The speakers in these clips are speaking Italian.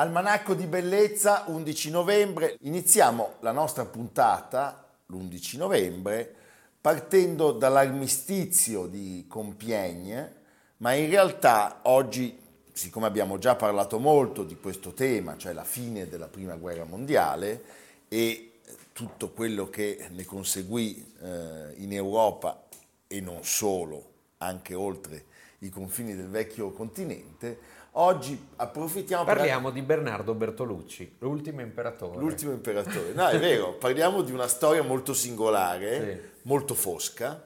Almanacco di bellezza, 11 novembre. Iniziamo la nostra puntata l'11 novembre partendo dall'armistizio di Compiègne, ma in realtà oggi, siccome abbiamo già parlato molto di questo tema, cioè la fine della Prima Guerra Mondiale e tutto quello che ne conseguì eh, in Europa e non solo, anche oltre i confini del vecchio continente, Oggi approfittiamo Parliamo per... di Bernardo Bertolucci, l'ultimo imperatore. L'ultimo imperatore. No, è vero, parliamo di una storia molto singolare, sì. molto fosca,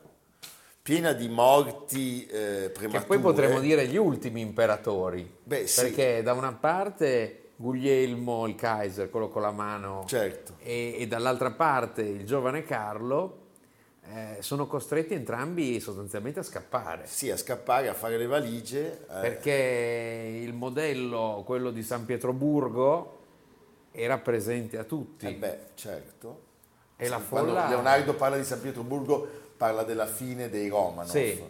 piena di morti eh, premature. Che poi potremmo dire gli ultimi imperatori. Beh, sì. Perché da una parte Guglielmo, il Kaiser, quello con la mano, certo. e, e dall'altra parte il giovane Carlo, eh, sono costretti entrambi sostanzialmente a scappare. Sì, a scappare, a fare le valigie. Eh. Perché il modello, quello di San Pietroburgo, era presente a tutti. Eh beh, certo. E sì, la folla... Leonardo parla di San Pietroburgo, parla della fine dei Romanov. Sì.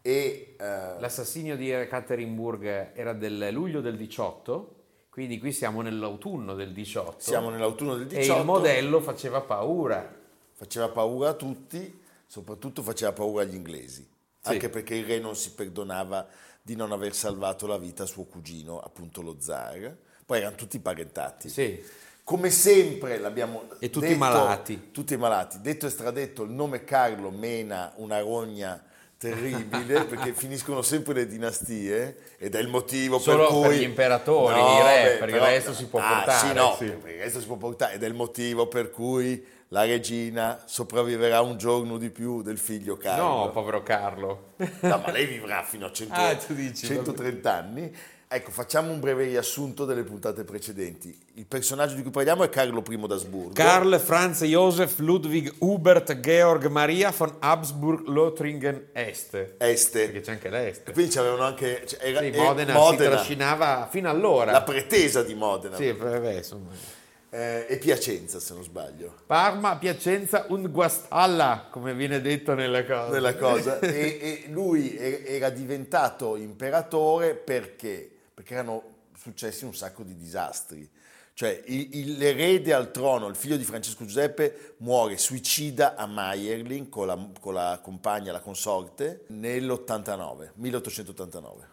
E, uh... L'assassinio di Ekaterinburg era del luglio del 18, quindi qui siamo nell'autunno del 18. Siamo nell'autunno del 18. E il modello faceva paura faceva paura a tutti, soprattutto faceva paura agli inglesi, sì. anche perché il re non si perdonava di non aver salvato la vita a suo cugino, appunto lo zar. Poi erano tutti parentati. Sì. Come sempre l'abbiamo E tutti detto, malati. Tutti malati. Detto e stradetto, il nome Carlo mena una rogna terribile perché finiscono sempre le dinastie ed è il motivo Solo per cui per gli imperatori, no, i re, beh, perché però, il resto si può ah, portare. Sì, no, sì. perché il resto si può portare ed è il motivo per cui la regina sopravviverà un giorno di più del figlio Carlo. No, povero Carlo. No, ma lei vivrà fino a 100, ah, dici, 130 anni. Ecco, facciamo un breve riassunto delle puntate precedenti. Il personaggio di cui parliamo è Carlo I d'Asburgo. Karl Franz Josef Ludwig Hubert Georg Maria von Habsburg-Lothringen Este. Este. Perché c'è anche l'Este. Quindi c'avevano anche... Cioè, era, sì, Modena, Modena si trascinava fino allora. La pretesa di Modena. Sì, vabbè, insomma eh, e Piacenza se non sbaglio. Parma, Piacenza, un Guastalla, come viene detto nella cosa. Nella cosa. e, e, lui era diventato imperatore perché? Perché erano successi un sacco di disastri. Cioè il, il, l'erede al trono, il figlio di Francesco Giuseppe, muore suicida a Mayerling con la, con la compagna, la consorte, nell'89, 1889.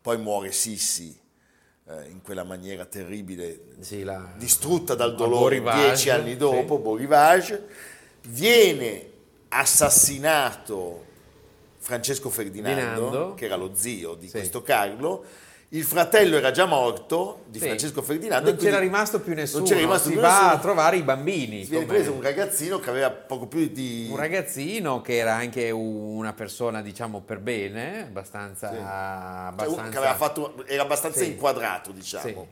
Poi muore Sissi eh, in quella maniera terribile, sì, la, distrutta dal dolore dieci anni dopo, sì. Borivage, viene assassinato Francesco Ferdinando, Dinando. che era lo zio di sì. questo Carlo, il fratello era già morto di sì. Francesco Ferdinando. Non c'era rimasto più nessuno. Non c'era rimasto si più va nessuno. a trovare i bambini. Si viene preso un ragazzino che aveva poco più di... Un ragazzino che era anche una persona, diciamo, per bene, abbastanza... Sì. abbastanza... Cioè, fatto, era abbastanza sì. inquadrato, diciamo.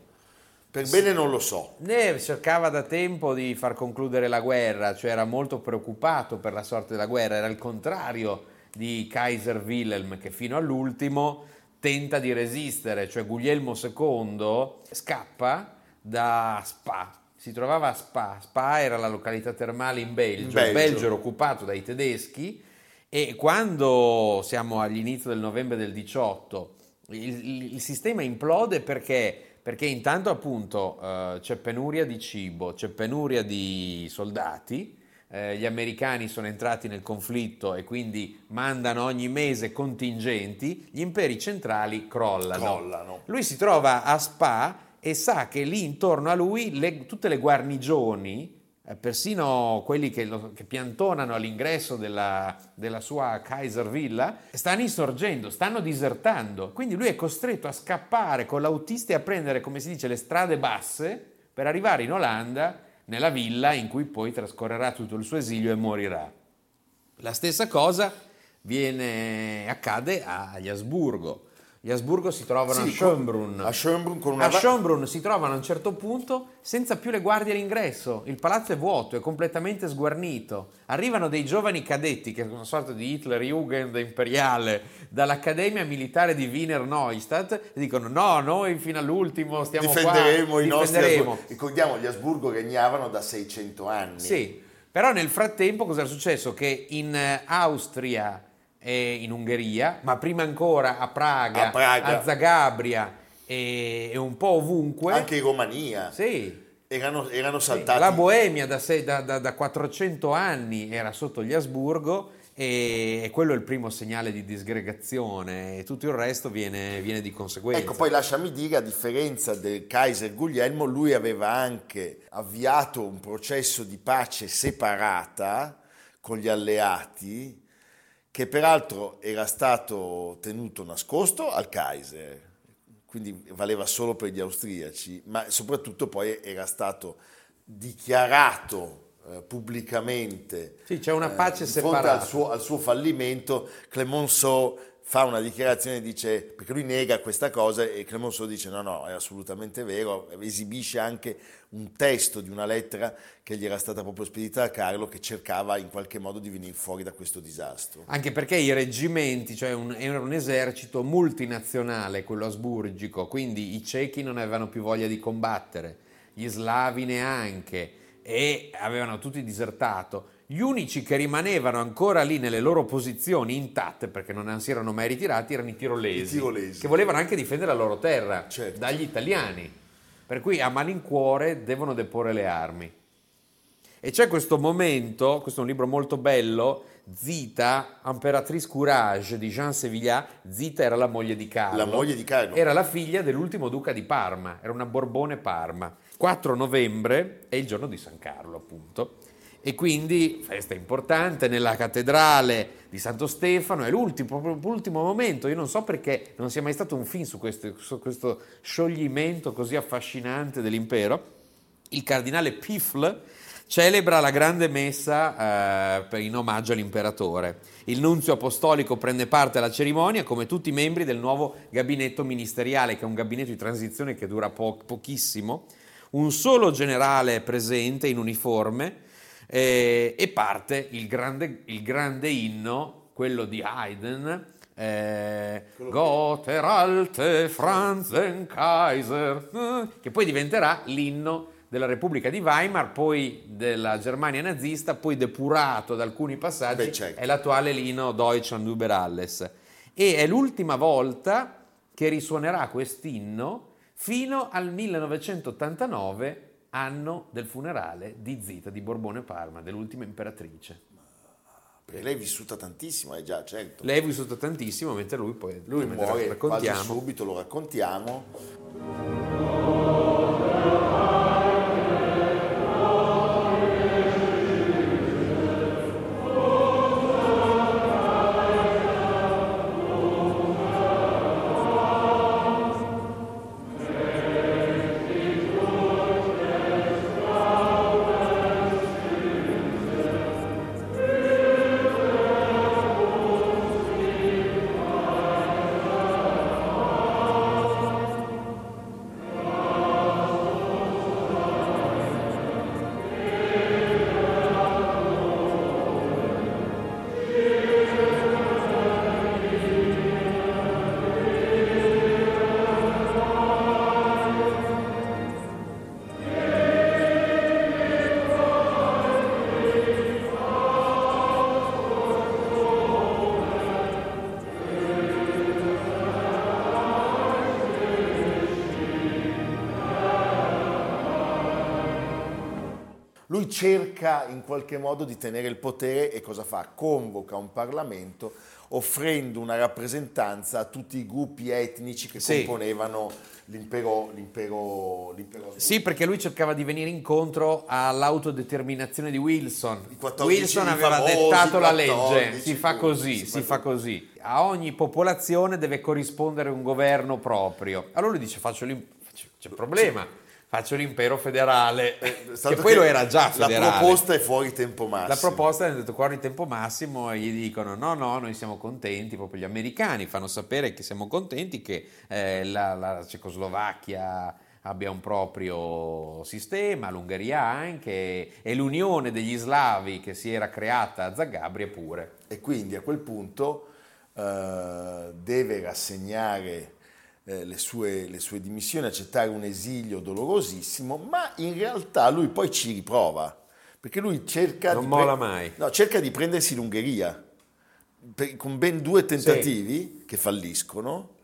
Per bene non lo so. Ne cercava da tempo di far concludere la guerra, cioè era molto preoccupato per la sorte della guerra, era il contrario di Kaiser Wilhelm che fino all'ultimo tenta di resistere, cioè Guglielmo II scappa da Spa, si trovava a Spa, Spa era la località termale in Belgio, Belgio, Belgio era occupato dai tedeschi e quando siamo all'inizio del novembre del 18 il, il sistema implode perché perché intanto appunto uh, c'è penuria di cibo, c'è penuria di soldati, eh, gli americani sono entrati nel conflitto e quindi mandano ogni mese contingenti, gli imperi centrali crollano. Crollano. Lui si trova a Spa e sa che lì intorno a lui le- tutte le guarnigioni, eh, persino quelli che, lo- che piantonano all'ingresso della, della sua Kaiser Villa, stanno insorgendo, stanno disertando. Quindi lui è costretto a scappare con l'autista e a prendere, come si dice, le strade basse per arrivare in Olanda, nella villa in cui poi trascorrerà tutto il suo esilio e morirà. La stessa cosa viene, accade agli Asburgo. Gli Asburgo si trovano Sì, a Schönbrunn. a Schönbrunn una A Schönbrunn si trovano a un certo punto senza più le guardie all'ingresso. Il palazzo è vuoto, è completamente sguarnito. Arrivano dei giovani cadetti, che sono una sorta di Hitler-Jugend imperiale, dall'Accademia Militare di Wiener Neustadt e dicono no, noi fino all'ultimo stiamo difenderemo qua, i nostri difenderemo. Asburgo. Ricordiamo, gli Asburgo regnavano da 600 anni. Sì, però nel frattempo cosa è successo? Che in eh, Austria e in Ungheria, ma prima ancora a Praga, A Praga. Zagabria e, e un po' ovunque, Anche in Romania sì, erano, erano sì, saltati. la Boemia da, sei- da- da- da 400 anni era sotto gli Asburgo e, e quello è il primo segnale di disgregazione e tutto il resto viene, viene di conseguenza. Ecco, poi lasciami dire, a differenza del Kaiser Guglielmo, lui aveva anche avviato un processo di pace separata con gli alleati, che peraltro era stato tenuto nascosto al Kaiser, quindi valeva solo per gli austriaci, ma soprattutto poi era stato dichiarato eh, pubblicamente Sì, c'è una pace eh, di fronte separata. al suo, al suo fallimento, Clemenceau fa una dichiarazione dice, perché lui nega questa cosa e Clemenceau dice no, no, è assolutamente vero, esibisce anche un testo di una lettera che gli era stata proprio spedita a Carlo che cercava in qualche modo di venire fuori da questo disastro. Anche perché i reggimenti, cioè un, era un esercito multinazionale, quello asburgico, quindi i cechi non avevano più voglia di combattere, gli slavi neanche, e avevano tutti disertato. Gli unici che rimanevano ancora lì nelle loro posizioni intatte, perché non si erano mai ritirati, erano i tirolesi, I tirolesi. che volevano anche difendere la loro terra Certo. dagli italiani. Per cui a malincuore devono deporre le armi. E c'è questo momento, questo è un libro molto bello, Zita, Imperatrice Courage di Jean Sevilla. Zita era la moglie di Carlo. La moglie di Carlo. Era la figlia dell'ultimo duca di Parma, era una Borbone Parma. 4 novembre è il giorno di San Carlo, appunto. E quindi festa importante nella cattedrale di Santo Stefano, è l'ultimo, l'ultimo momento. Io non so perché non sia mai stato un film su questo, su questo scioglimento così affascinante dell'impero. Il cardinale Pifl celebra la grande messa eh, in omaggio all'imperatore. Il nunzio apostolico prende parte alla cerimonia come tutti i membri del nuovo gabinetto ministeriale, che è un gabinetto di transizione che dura po- pochissimo. Un solo generale è presente in uniforme eh, e parte il grande, il grande inno, quello di Haydn. Eh, Gott eralte Franzen Kaiser, eh, che poi diventerà l'inno della Repubblica di Weimar, poi della Germania nazista, poi depurato da alcuni passaggi, Beh, certo. è l'attuale lino Deutschland über alles. E è l'ultima volta che risuonerà quest'inno fino al 1989, anno del funerale di Zita di Borbone Parma, dell'ultima imperatrice. Perché lei è vissuta tantissimo, è già certo. Lei è vissuta tantissimo, mentre lui poi Lui muore raccontiamo. subito, lo raccontiamo. Lui cerca in qualche modo di tenere il potere e cosa fa? Convoca un Parlamento offrendo una rappresentanza a tutti i gruppi etnici che sì. componevano l'impero, l'impero, l'impero Sì, perché lui cercava di venire incontro all'autodeterminazione di Wilson. Wilson aveva famosi, dettato 14, la legge, si fa così, si si fa così. A ogni popolazione deve corrispondere un governo proprio. Allora lui dice faccio l'impero, c'è problema faccio l'impero federale, Eh, che poi lo era già federale. La proposta è fuori tempo massimo. La proposta è detto fuori tempo massimo e gli dicono no, no, noi siamo contenti, proprio gli americani fanno sapere che siamo contenti che eh, la, la Cecoslovacchia abbia un proprio sistema, l'Ungheria anche, e l'unione degli slavi che si era creata a Zagabria pure. E quindi a quel punto eh, deve rassegnare eh, le, sue, le sue dimissioni, accettare un esilio dolorosissimo, ma in realtà lui poi ci riprova, perché lui cerca, Non di, molla mai. no, cerca di prendersi l'Ungheria, per- con ben due tentativi che falliscono,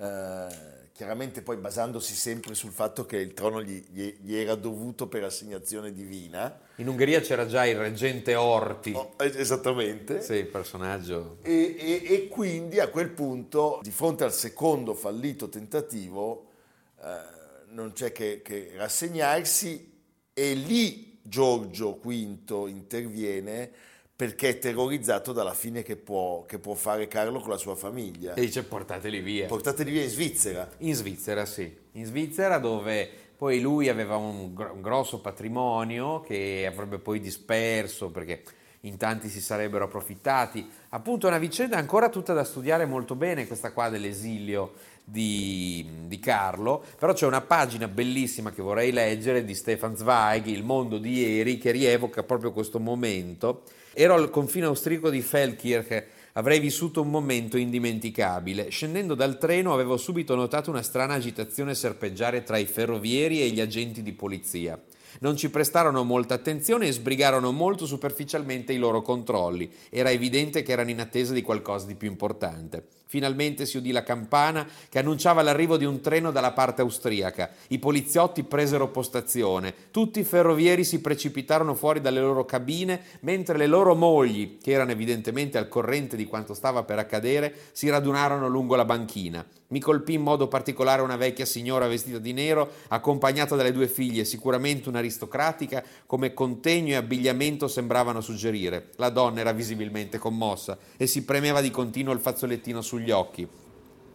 eh, chiaramente poi basandosi sempre sul fatto che il trono gli, gli- gli era dovuto per assegnazione divina. In Ungheria c'era già il reggente Orti, Oh, esattamente. sì, il personaggio E, e- e quindi a quel punto, di fronte al secondo fallito tentativo, eh, non c'è che, che rassegnarsi e lì Giorgio V interviene perché è terrorizzato dalla fine che può, che può fare Carlo con la sua famiglia. e dice portateli via. Portateli via in Svizzera. In Svizzera, sì. In Svizzera dove poi lui aveva un, gro- un grosso patrimonio che avrebbe poi disperso perché in tanti si sarebbero approfittati. Appunto è una vicenda ancora tutta da studiare molto bene, questa qua dell'esilio di, di Carlo, però c'è una pagina bellissima che vorrei leggere di Stefan Zweig, Il mondo di ieri, che rievoca proprio questo momento. Ero al confine austriaco di Feldkirch, avrei vissuto un momento indimenticabile. Scendendo dal treno avevo subito notato una strana agitazione serpeggiare tra i ferrovieri e gli agenti di polizia. Non ci prestarono molta attenzione e sbrigarono molto superficialmente i loro controlli. Era evidente che erano in attesa di qualcosa di più importante. Finalmente si udì la campana che annunciava l'arrivo di un treno dalla parte austriaca. I poliziotti presero postazione. Tutti i ferrovieri si precipitarono fuori dalle loro cabine, mentre le loro mogli, che erano evidentemente al corrente di quanto stava per accadere, si radunarono lungo la banchina. Mi colpì in modo particolare una vecchia signora vestita di nero, accompagnata dalle due figlie, sicuramente un'aristocratica, come contegno e abbigliamento sembravano suggerire. La donna era visibilmente commossa e si premeva di continuo il fazzolettino sugli occhi.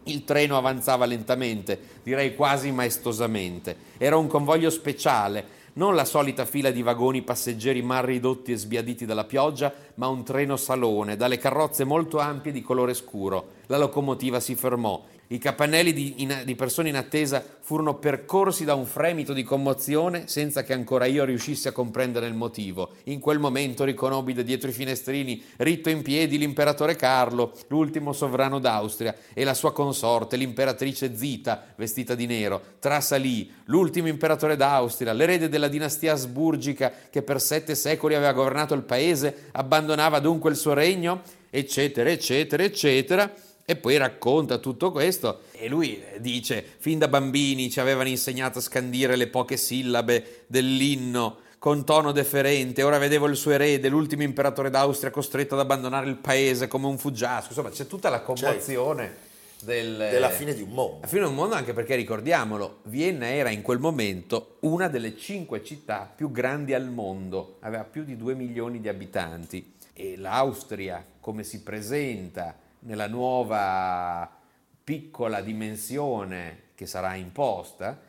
Il treno avanzava lentamente, direi quasi maestosamente. Era un convoglio speciale, non la solita fila di vagoni passeggeri mal ridotti e sbiaditi dalla pioggia, ma un treno salone, dalle carrozze molto ampie di colore scuro. La locomotiva si fermò. I capannelli di, in- di persone in attesa furono percorsi da un fremito di commozione senza che ancora io riuscissi a comprendere il motivo. In quel momento riconobbi da dietro i finestrini, ritto in piedi, l'imperatore Carlo, l'ultimo sovrano d'Austria, e la sua consorte, l'imperatrice Zita, vestita di nero. Trasalì, l'ultimo imperatore d'Austria, l'erede della dinastia asburgica che per sette secoli aveva governato il paese, abbandonava dunque il suo regno, eccetera, eccetera, eccetera. E poi racconta tutto questo e lui dice, fin da bambini ci avevano insegnato a scandire le poche sillabe dell'inno con tono deferente, ora vedevo il suo erede, l'ultimo imperatore d'Austria costretto ad abbandonare il paese come un fuggiasco, insomma c'è tutta la commozione del, Della fine di un mondo. la fine del mondo anche perché ricordiamolo, Vienna era in quel momento una delle cinque città più grandi al mondo, aveva più di due milioni di abitanti. E l'Austria come si presenta nella nuova piccola dimensione che sarà imposta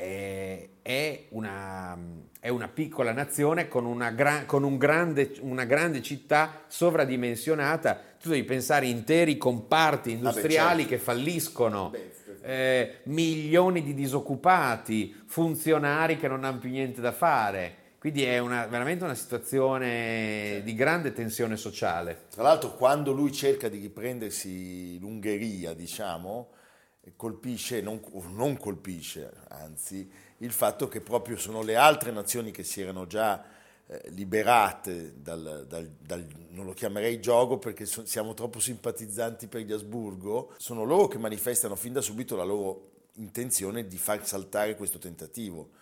è, una, è una piccola nazione con, una, gra- con un grande- una grande città sovradimensionata. Tu devi pensare interi comparti industriali certo. che falliscono, Beh, eh, milioni di disoccupati, funzionari che non hanno più niente da fare. Quindi è una- veramente una situazione di grande tensione sociale. Tra l'altro, quando lui cerca di riprendersi l'Ungheria, diciamo, colpisce, non, non colpisce, anzi, il fatto che proprio sono le altre nazioni che si erano già eh, liberate dal, dal- dal- non lo chiamerei gioco perché so- siamo troppo simpatizzanti per gli Asburgo, sono loro che manifestano fin da subito la loro intenzione di far saltare questo tentativo.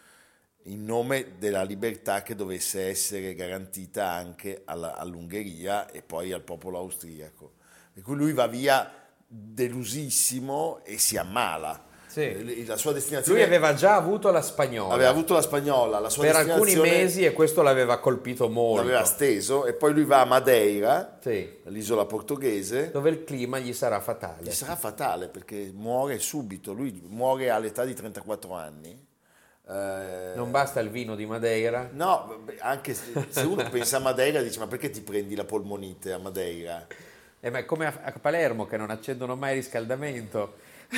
In nome della libertà che dovesse essere garantita anche alla- all'Ungheria e poi al popolo austriaco. Per cui lui va via delusissimo e si ammala. Sì. Eh, La sua destinazione Lui aveva già avuto la spagnola aveva avuto la spagnola, la sua per alcuni destinazione mesi e questo l'aveva colpito molto. l'aveva steso e poi lui va a Madeira, Sì, l'isola portoghese, dove il clima gli sarà fatale. gli sarà fatale perché muore subito, lui muore all'età di 34 anni. Eh, Non basta il vino di Madeira? No, anche se, se uno pensa a Madeira dice ma perché ti prendi la polmonite a Madeira? Eh, ma è come a, a Palermo che non accendono mai il riscaldamento.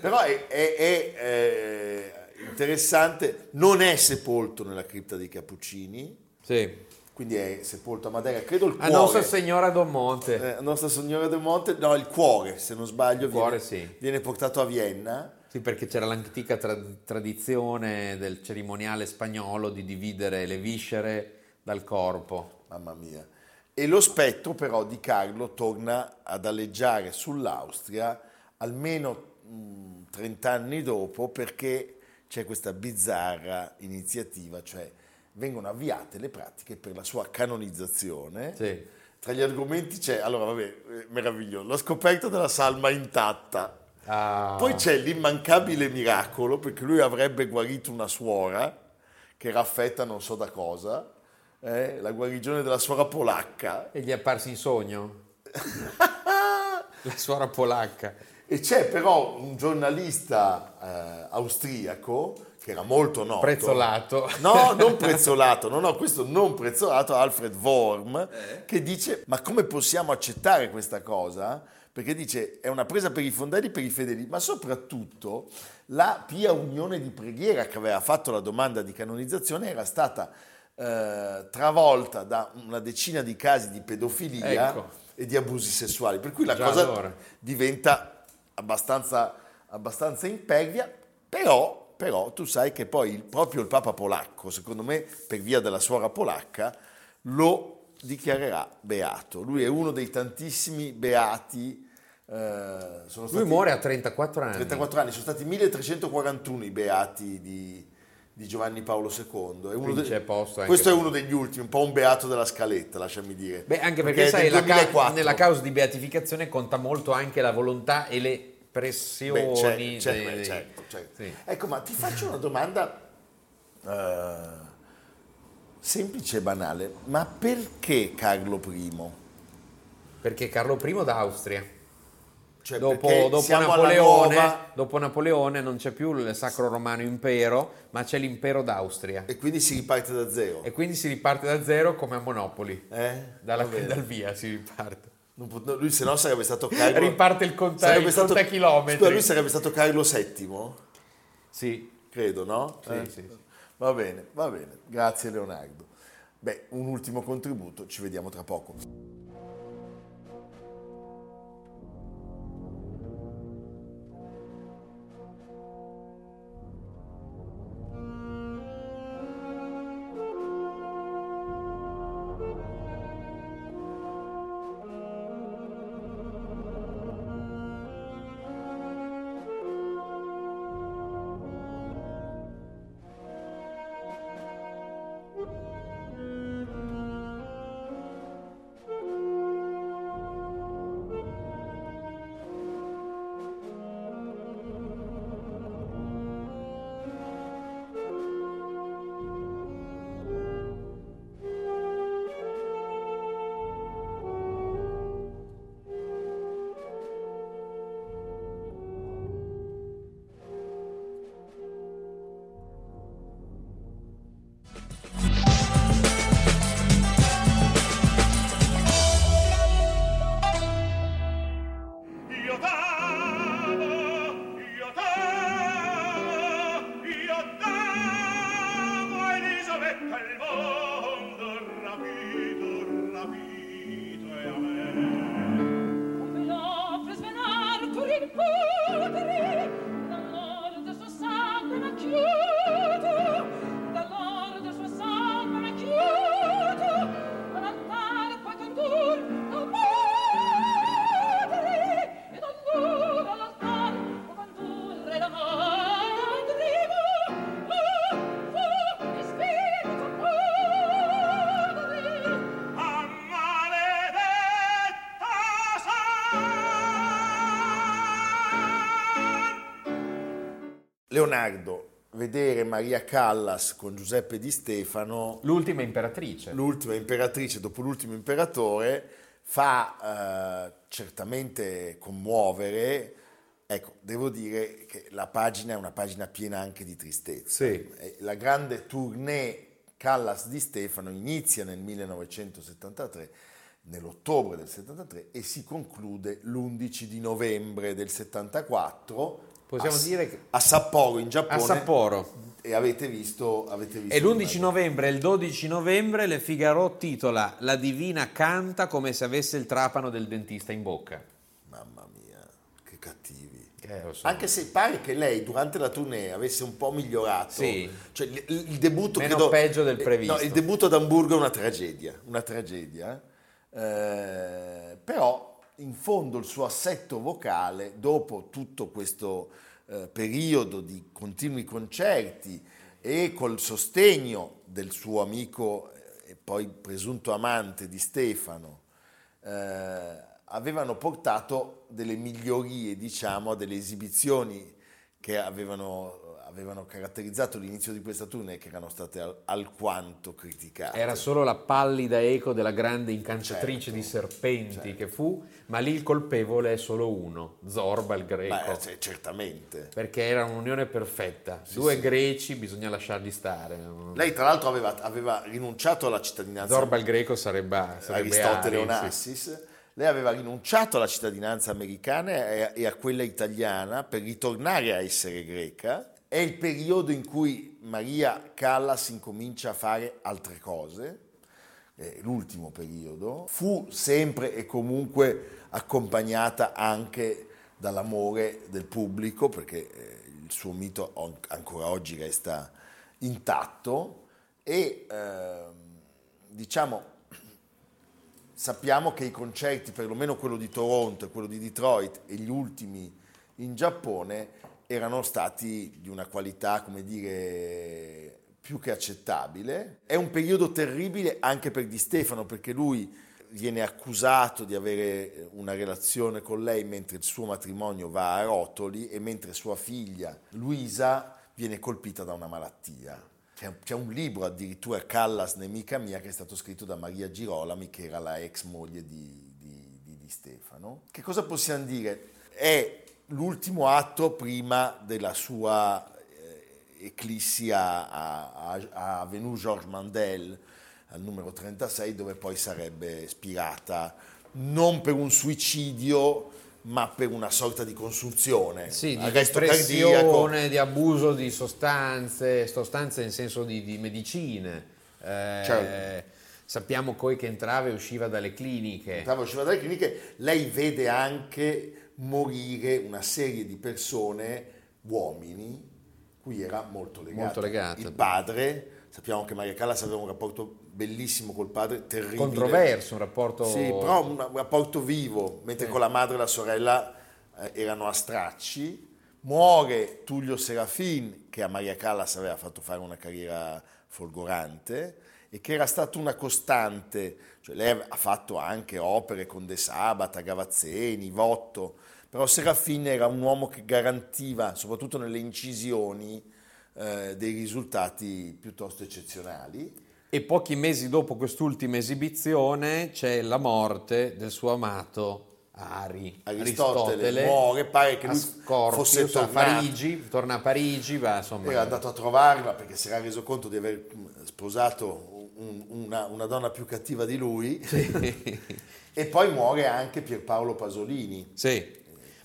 Però è, è- è, eh, interessante, non è sepolto nella cripta dei Cappuccini, Sì. quindi è sepolto a Madeira, credo il A cuore. Nostra Signora Don Monte. Eh, Nostra Signora del Monte, no, il cuore, se non sbaglio, Il cuore, viene, sì. viene portato a Vienna. Sì, perché c'era l'antica tra- tradizione del cerimoniale spagnolo di dividere le viscere dal corpo. Mamma mia. E lo spettro però di Carlo torna ad alleggiare sull'Austria almeno mh, 30 anni dopo perché c'è questa bizzarra iniziativa, cioè vengono avviate le pratiche per la sua canonizzazione. Sì. Tra gli argomenti c'è, allora vabbè, eh, meraviglioso, la scoperta della salma intatta. Ah, Poi c'è l'immancabile miracolo, perché lui avrebbe guarito una suora che era affetta non so da cosa, eh, la guarigione della suora polacca. E gli è apparsi in sogno? La suora polacca. E c'è però un giornalista eh, austriaco che era molto noto. Prezzolato. No, non prezzolato, no, no, questo non prezzolato, Alfred Worm, che dice, ma come possiamo accettare questa cosa? Perché dice, è una presa per i fondelli, per i fedeli, ma soprattutto la Pia Unione di Preghiera che aveva fatto la domanda di canonizzazione era stata eh, travolta da una decina di casi di pedofilia Ecco. e di abusi sessuali, per cui la Già cosa allora. diventa abbastanza, abbastanza impervia, però, però tu sai che poi proprio il Papa polacco, secondo me per via della suora polacca, lo dichiarerà beato. Lui è uno dei tantissimi beati. Eh, Lui stati muore a 34 anni. 34 anni, sono stati 1341 i beati di, di Giovanni Paolo II. È uno de- questo è uno degli ultimi, un po' un beato della scaletta, lasciami dire. Beh, anche perché, è sai, ca- 2004. nella causa di beatificazione conta molto anche la volontà e le pressioni. Beh, cer- dei- cer- dei- certo, certo. Sì. Ecco, ma ti faccio una domanda eh, semplice e banale. Ma perché Carlo I? Perché Carlo I d'Austria. Cioè, Dopo, dopo Napoleone, nuova dopo Napoleone non c'è più il Sacro Romano Impero, ma c'è l'impero d'Austria. e quindi si riparte da zero. E quindi si riparte da zero come a Monopoli. Eh? Dalla- dal via si riparte. Pot- lui se no sarebbe stato Carlo... Riparte il conta- sarebbe il stato- contachilometri. Scusa, lui sarebbe stato Carlo VII? Sì, Credo, no? Sì, Eh? sì, sì. Va bene, va bene. Grazie Leonardo. Beh, un ultimo contributo, ci vediamo tra poco. Leonardo, vedere Maria Callas con Giuseppe Di Stefano, L'ultima imperatrice. l'ultima imperatrice dopo l'ultimo imperatore, fa eh, certamente commuovere. Ecco, devo dire che la pagina è una pagina piena anche di tristezza. Sì. La grande tournée Callas di Stefano inizia nel 1973, nell'ottobre del 73 e si conclude l'11 di novembre del 74 Possiamo a, dire che- a Sapporo in Giappone. A Sapporo. E avete visto, avete visto E l'11 l'immagine. novembre e il 12 novembre Le Figaro titola La divina canta come se avesse il trapano del dentista in bocca. Mamma mia, che cattivi. Eh, so. Anche se pare che lei durante la tournée avesse un po' migliorato, Sì. cioè il, il debutto Meno credo- peggio del eh, previsto. no, il debutto ad Amburgo è una tragedia, una tragedia. Eh, però in fondo il suo assetto vocale, dopo tutto questo eh, periodo di continui concerti e col sostegno del suo amico e poi presunto amante di Stefano, eh, avevano portato delle migliorie, diciamo, a delle esibizioni che avevano, avevano caratterizzato l'inizio di questa tournée che erano state al- alquanto criticate. Era solo la pallida eco della grande incanciatrice Certo, di serpenti certo. che fu, ma lì il colpevole è solo uno, Zorba il greco. Beh, cioè, certamente. Perché era un'unione perfetta. Due greci bisogna lasciarli stare. Lei tra l'altro aveva, aveva rinunciato alla cittadinanza Zorba il greco sarebbe, sarebbe Aristotele Ari, sì. Onassis, lei aveva rinunciato alla cittadinanza americana e a quella italiana per ritornare a essere greca. È il periodo in cui Maria Callas incomincia a fare altre cose, è l'ultimo periodo. Fu sempre e comunque accompagnata anche dall'amore del pubblico, perché eh, il suo mito on- ancora oggi resta intatto e ehm, diciamo sappiamo che i concerti, perlomeno quello di Toronto e quello di Detroit e gli ultimi in Giappone, erano stati di una qualità, come dire, più che accettabile. È un periodo terribile anche per Di Stefano, perché lui viene accusato di avere una relazione con lei mentre il suo matrimonio va a rotoli e mentre sua figlia Luisa viene colpita da una malattia. C'è, un libro addirittura, Callas, nemica mia, che è stato scritto da Maria Girolami, che era la ex moglie di, di- di- di Stefano. Che cosa possiamo dire? È l'ultimo atto prima della sua eh, eclissi a, a, a, Avenue Georges Mandel, al numero 36, dove poi sarebbe spirata non per un suicidio, ma per una sorta di consunzione. Sì, di depressione, di abuso di sostanze, sostanze nel senso di, di medicine. Eh, Certo. Sappiamo poi che entrava e usciva dalle cliniche. Entrava e usciva dalle cliniche, lei vede anche morire una serie di persone, uomini, cui era molto legata. Molto legata. Il padre, sappiamo che Maria Callas aveva un rapporto bellissimo col padre, terribile. Controverso, un rapporto... Sì, però un un rapporto vivo, mentre Sì. con la madre e la sorella eh, erano a stracci. Muore Tullio Serafin, che a Maria Callas aveva fatto fare una carriera folgorante e che era stato una costante, cioè lei ha fatto anche opere con De Sabata, Gavazzeni, Votto, però Serafin era un uomo che garantiva, soprattutto nelle incisioni, eh, dei risultati piuttosto eccezionali. E pochi mesi dopo quest'ultima esibizione c'è la morte del suo amato Ari. Aristotele, muore, pare che a lui Scorpius, fosse a tornato. Parigi, torna a Parigi, va insomma... Era andato a trovarla perché si era reso conto di aver sposato un- una, una donna più cattiva di lui e poi muore anche Pierpaolo Pasolini. Sì.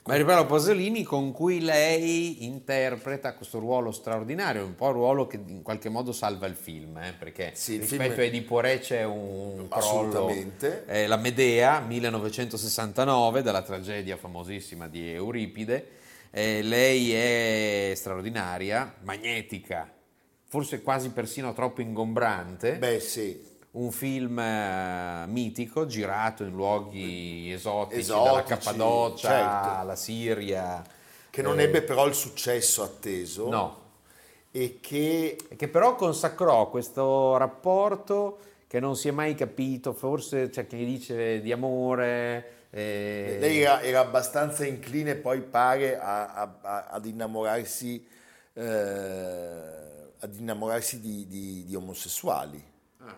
Maria Paola Pasolini con cui lei interpreta questo ruolo straordinario, un po' il ruolo che in qualche modo salva il film, eh, perché Sì, rispetto film- a Edipo Re c'è un crollo. Assolutamente. Eh, la Medea, 1969, dalla tragedia famosissima di Euripide. Eh, lei è straordinaria, magnetica, forse quasi persino troppo ingombrante Beh sì, un film eh, mitico girato in luoghi esotici, dalla Esotici, Cappadocia certo. alla Siria. che non eh, ebbe però il successo atteso No, e che e che però consacrò questo rapporto che non si è mai capito, forse c'è chi dice di amore. eh, lei era, era abbastanza incline poi pare a- a- ad innamorarsi eh, ad innamorarsi di, di, di omosessuali. Ah.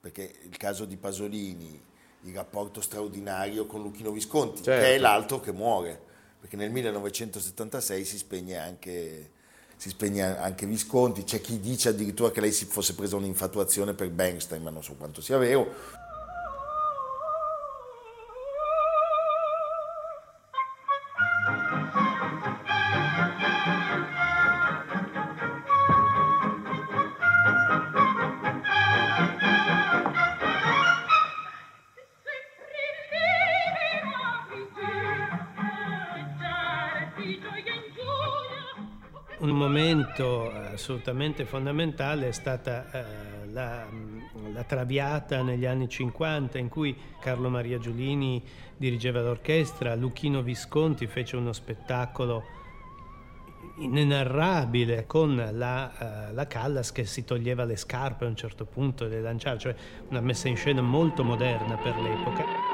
Perché il caso di Pasolini, il rapporto straordinario con Luchino Visconti, Certo. che è l'altro che muore, perché nel 1976 si spegne anche, si spegne anche Visconti, c'è chi dice addirittura che lei si fosse presa un'infatuazione per Bernstein, ma non so quanto sia vero. Momento eh, assolutamente fondamentale è stata eh, la, la Traviata negli anni 50 in cui Carlo Maria Giulini dirigeva l'orchestra, Luchino Visconti fece uno spettacolo inenarrabile con la, eh, la Callas che si toglieva le scarpe a un certo punto e le lanciava, cioè una messa in scena molto moderna per l'epoca.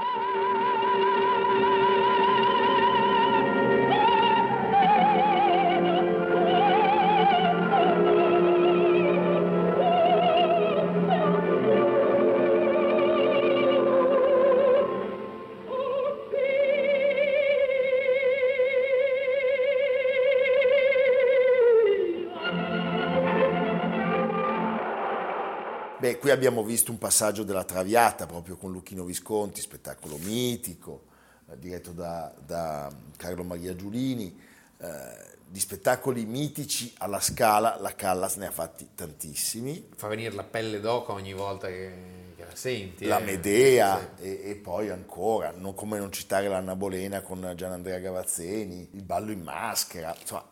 Qui abbiamo visto un passaggio della Traviata proprio con Luchino Visconti, spettacolo mitico, eh, diretto da, da Carlo Maria Giulini. Eh, di spettacoli mitici alla scala, la Callas ne ha fatti tantissimi. Fa venire la pelle d'oca ogni volta che, che la senti. La eh. Medea Sì. e, e poi ancora, non come non citare l'Anna Bolena con Gianandrea Gavazzeni, il ballo in maschera, insomma,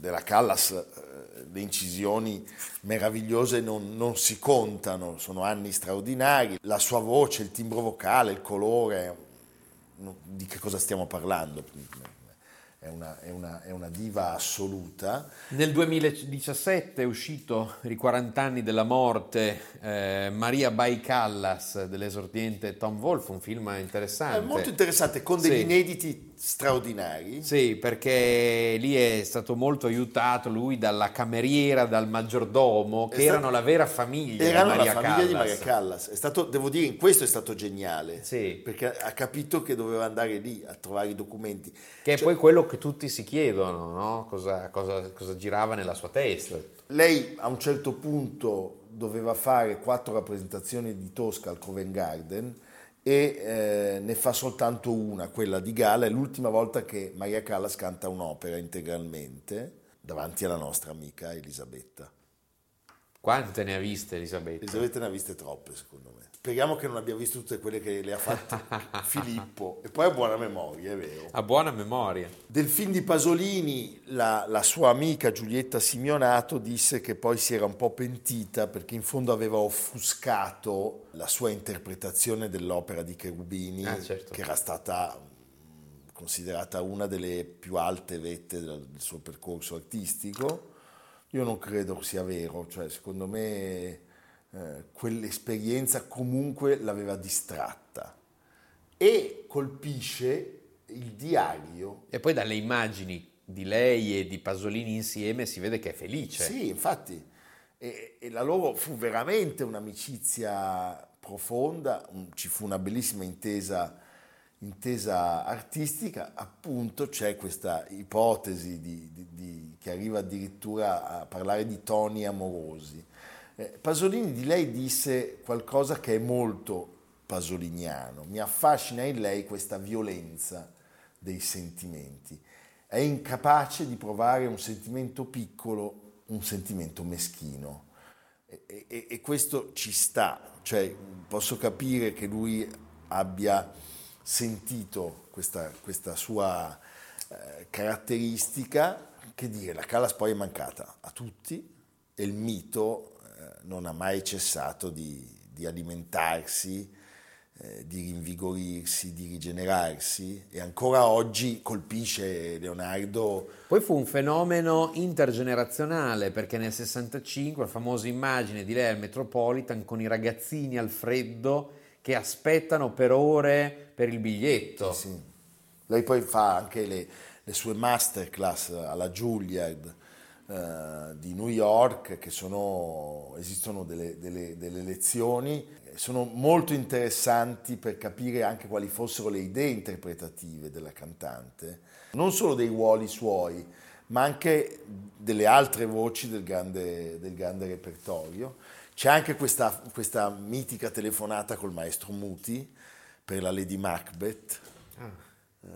della Callas eh, le incisioni meravigliose non, non si contano, sono anni straordinari, la sua voce, il timbro vocale, il colore, di che cosa stiamo parlando? È una, è una- è una diva assoluta. Nel 2017 è uscito i 40 anni della morte eh, Maria Bai Callas dell'esordiente Tom Wolfe, un film interessante. È molto interessante, con degli Sì. inediti straordinari. Sì, perché lì è stato molto aiutato lui dalla cameriera, dal maggiordomo, che È sta- erano la vera famiglia Erano di Maria la famiglia Callas. di Maria Callas. È stato, devo dire, in questo è stato geniale. Sì. Perché ha capito che doveva andare lì a trovare i documenti. Che è Cioè, poi quello che tutti si chiedono, no? cosa, cosa- cosa girava nella sua testa. Lei a un certo punto doveva fare quattro rappresentazioni di Tosca al Covent Garden e eh, ne fa soltanto una, quella di Gala. È l'ultima volta che Maria Callas canta un'opera integralmente davanti alla nostra amica Elisabetta. Quante ne ha viste Elisabetta? Elisabetta ne ha viste troppe, secondo me. Speriamo che non abbia visto tutte quelle che le ha fatte Filippo. E poi ha buona memoria, è vero. Ha buona memoria. Del film di Pasolini, la, la sua amica Giulietta Simeonato disse che poi si era un po' pentita perché in fondo aveva offuscato la sua interpretazione dell'opera di Cherubini, Ah, certo. che era stata mh, considerata una delle più alte vette del suo percorso artistico. Io non credo sia vero, cioè secondo me eh, quell'esperienza comunque l'aveva distratta e colpisce il diario E poi dalle immagini di lei e di Pasolini insieme si vede che è felice. Sì, infatti, e, e la loro fu veramente un'amicizia profonda, un- ci fu una bellissima intesa, intesa artistica, appunto c'è questa ipotesi di- di- di- che arriva addirittura a parlare di toni amorosi. Eh, Pasolini di lei disse qualcosa che è molto pasoliniano, mi affascina in lei questa violenza dei sentimenti, è incapace di provare un sentimento piccolo, un sentimento meschino. E, e- e questo ci sta, cioè posso capire che lui abbia sentito questa, questa sua eh, caratteristica, che dire, la Callas poi è mancata a tutti e il mito eh, non ha mai cessato di, di alimentarsi, eh, di rinvigorirsi, di rigenerarsi e ancora oggi colpisce Leonardo. Poi fu un fenomeno intergenerazionale perché nel 65 la famosa immagine di lei al Metropolitan con i ragazzini al freddo che aspettano per ore per il biglietto. Sì. Lei poi fa anche le, le sue masterclass alla Juilliard, eh, di New York, che sono, esistono delle, delle, delle lezioni, sono molto interessanti per capire anche quali fossero le idee interpretative della cantante, non solo dei ruoli suoi, ma anche delle altre voci del grande, del grande repertorio. C'è anche questa, questa, mitica telefonata col maestro Muti per la Lady Macbeth. Ah. Eh,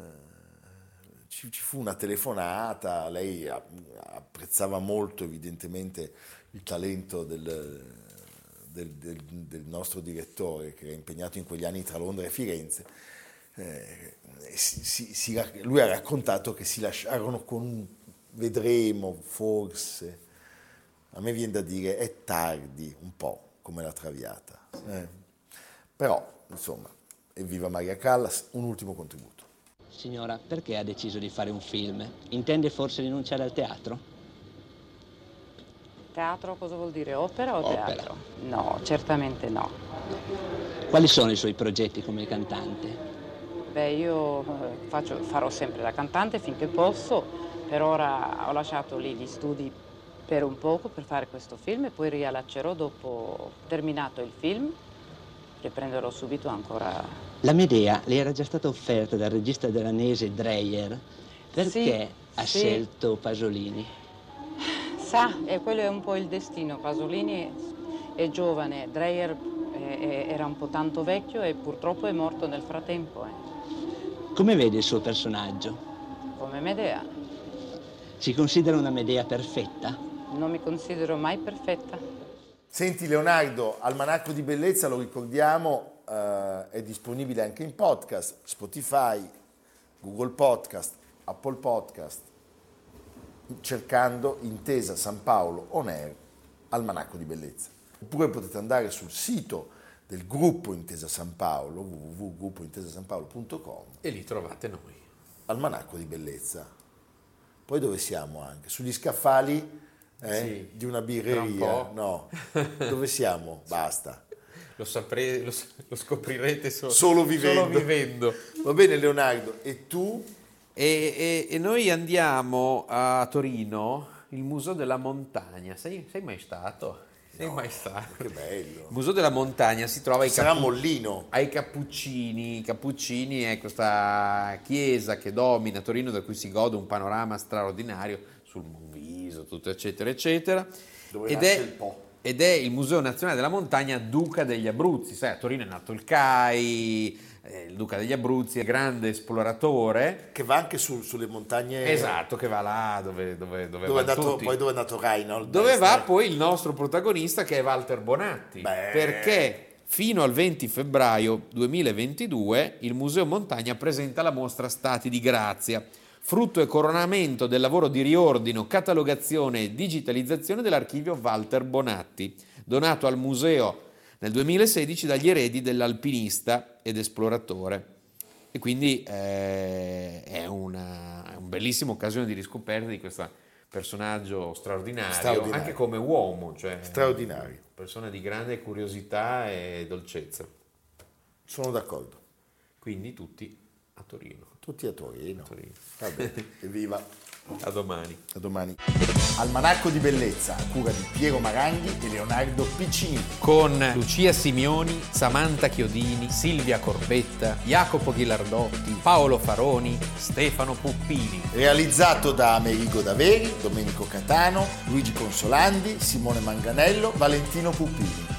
ci, ci, fu una telefonata, lei apprezzava molto evidentemente il talento del, del, del, del, nostro direttore che era impegnato in quegli anni tra Londra e Firenze. Eh, si, si, si, lui ha raccontato che si lasciarono con vedremo, forse. A me viene da dire è tardi un po' come la Traviata. Eh. Però, insomma, evviva Maria Callas, un ultimo contributo. Signora, perché ha deciso di fare un film? Intende forse rinunciare al teatro? Teatro cosa vuol dire? Opera o Opera. teatro? No, certamente no. Quali sono i suoi progetti come cantante? Beh, io eh, faccio, farò sempre la cantante finché posso. Per ora ho lasciato lì gli studi per un poco per fare questo film e poi riallaccerò dopo terminato il film. Riprenderò subito ancora la Medea le era già stata offerta dal regista delanese Dreyer. Perché sì, ha sì. scelto Pasolini? Sa, e quello è un po' il destino. Pasolini è giovane, Dreyer era un po' tanto vecchio e purtroppo è morto nel frattempo. Eh. Come vede il suo personaggio? Come Medea. Si considera una Medea perfetta? Non mi considero mai perfetta. Senti Leonardo, Almanacco di Bellezza, lo ricordiamo, eh, è disponibile anche in podcast, Spotify, Google Podcast, Apple Podcast, cercando Intesa San Paolo On Air, Almanacco di Bellezza. Oppure potete andare sul sito del gruppo Intesa San Paolo, www.gruppointesasanpaolo.com e lì trovate noi. Almanacco di Bellezza. Poi dove siamo anche? Sugli scaffali eh, sì, di una birreria? Un no. Dove siamo? Basta lo, sapre, lo, lo scoprirete so, solo, vivendo. solo, vivendo. Va bene Leonardo, e tu? E, e, e, noi andiamo a Torino, il Museo della Montagna. Sei, sei mai stato? Sei no, mai stato? Che bello. Il Museo della Montagna si trova ai, Sarà Capu- Mollino. ai Cappuccini. Cappuccini è questa chiesa che domina Torino da cui si gode un panorama straordinario sul Monviso, tutto eccetera eccetera. Dove Ed è, il Po ed è il Museo Nazionale della Montagna Duca degli Abruzzi. Sai, a Torino è nato il CAI, eh, il Duca degli Abruzzi, grande esploratore. Che va anche su, sulle montagne. Esatto, che va là dove, dove, dove, dove è andato, Poi dove è andato Reinhold. Dove va poi il nostro protagonista che è Walter Bonatti. Beh. Perché fino al 20 febbraio 2022 il Museo Montagna presenta la mostra Stati di Grazia frutto e coronamento del lavoro di riordino, catalogazione e digitalizzazione dell'archivio Walter Bonatti, donato al museo nel 2016 dagli eredi dell'alpinista ed esploratore. E quindi eh, è, una, è una bellissima occasione di riscoperta di questo personaggio straordinario, straordinario, anche come uomo, cioè straordinario. persona di grande curiosità e dolcezza. Sono d'accordo. Quindi tutti a Torino. Tutti a Torino. A Torino. Vabbè, evviva. A domani. A domani. Almanacco di bellezza a cura di Piero Maranghi e Leonardo Piccini. Con Lucia Simioni, Samantha Chiodini, Silvia Corbetta, Jacopo Ghilardotti, Paolo Faroni, Stefano Puppini. Realizzato da Amerigo Daveri, Domenico Catano, Luigi Consolandi, Simone Manganello, Valentino Puppini.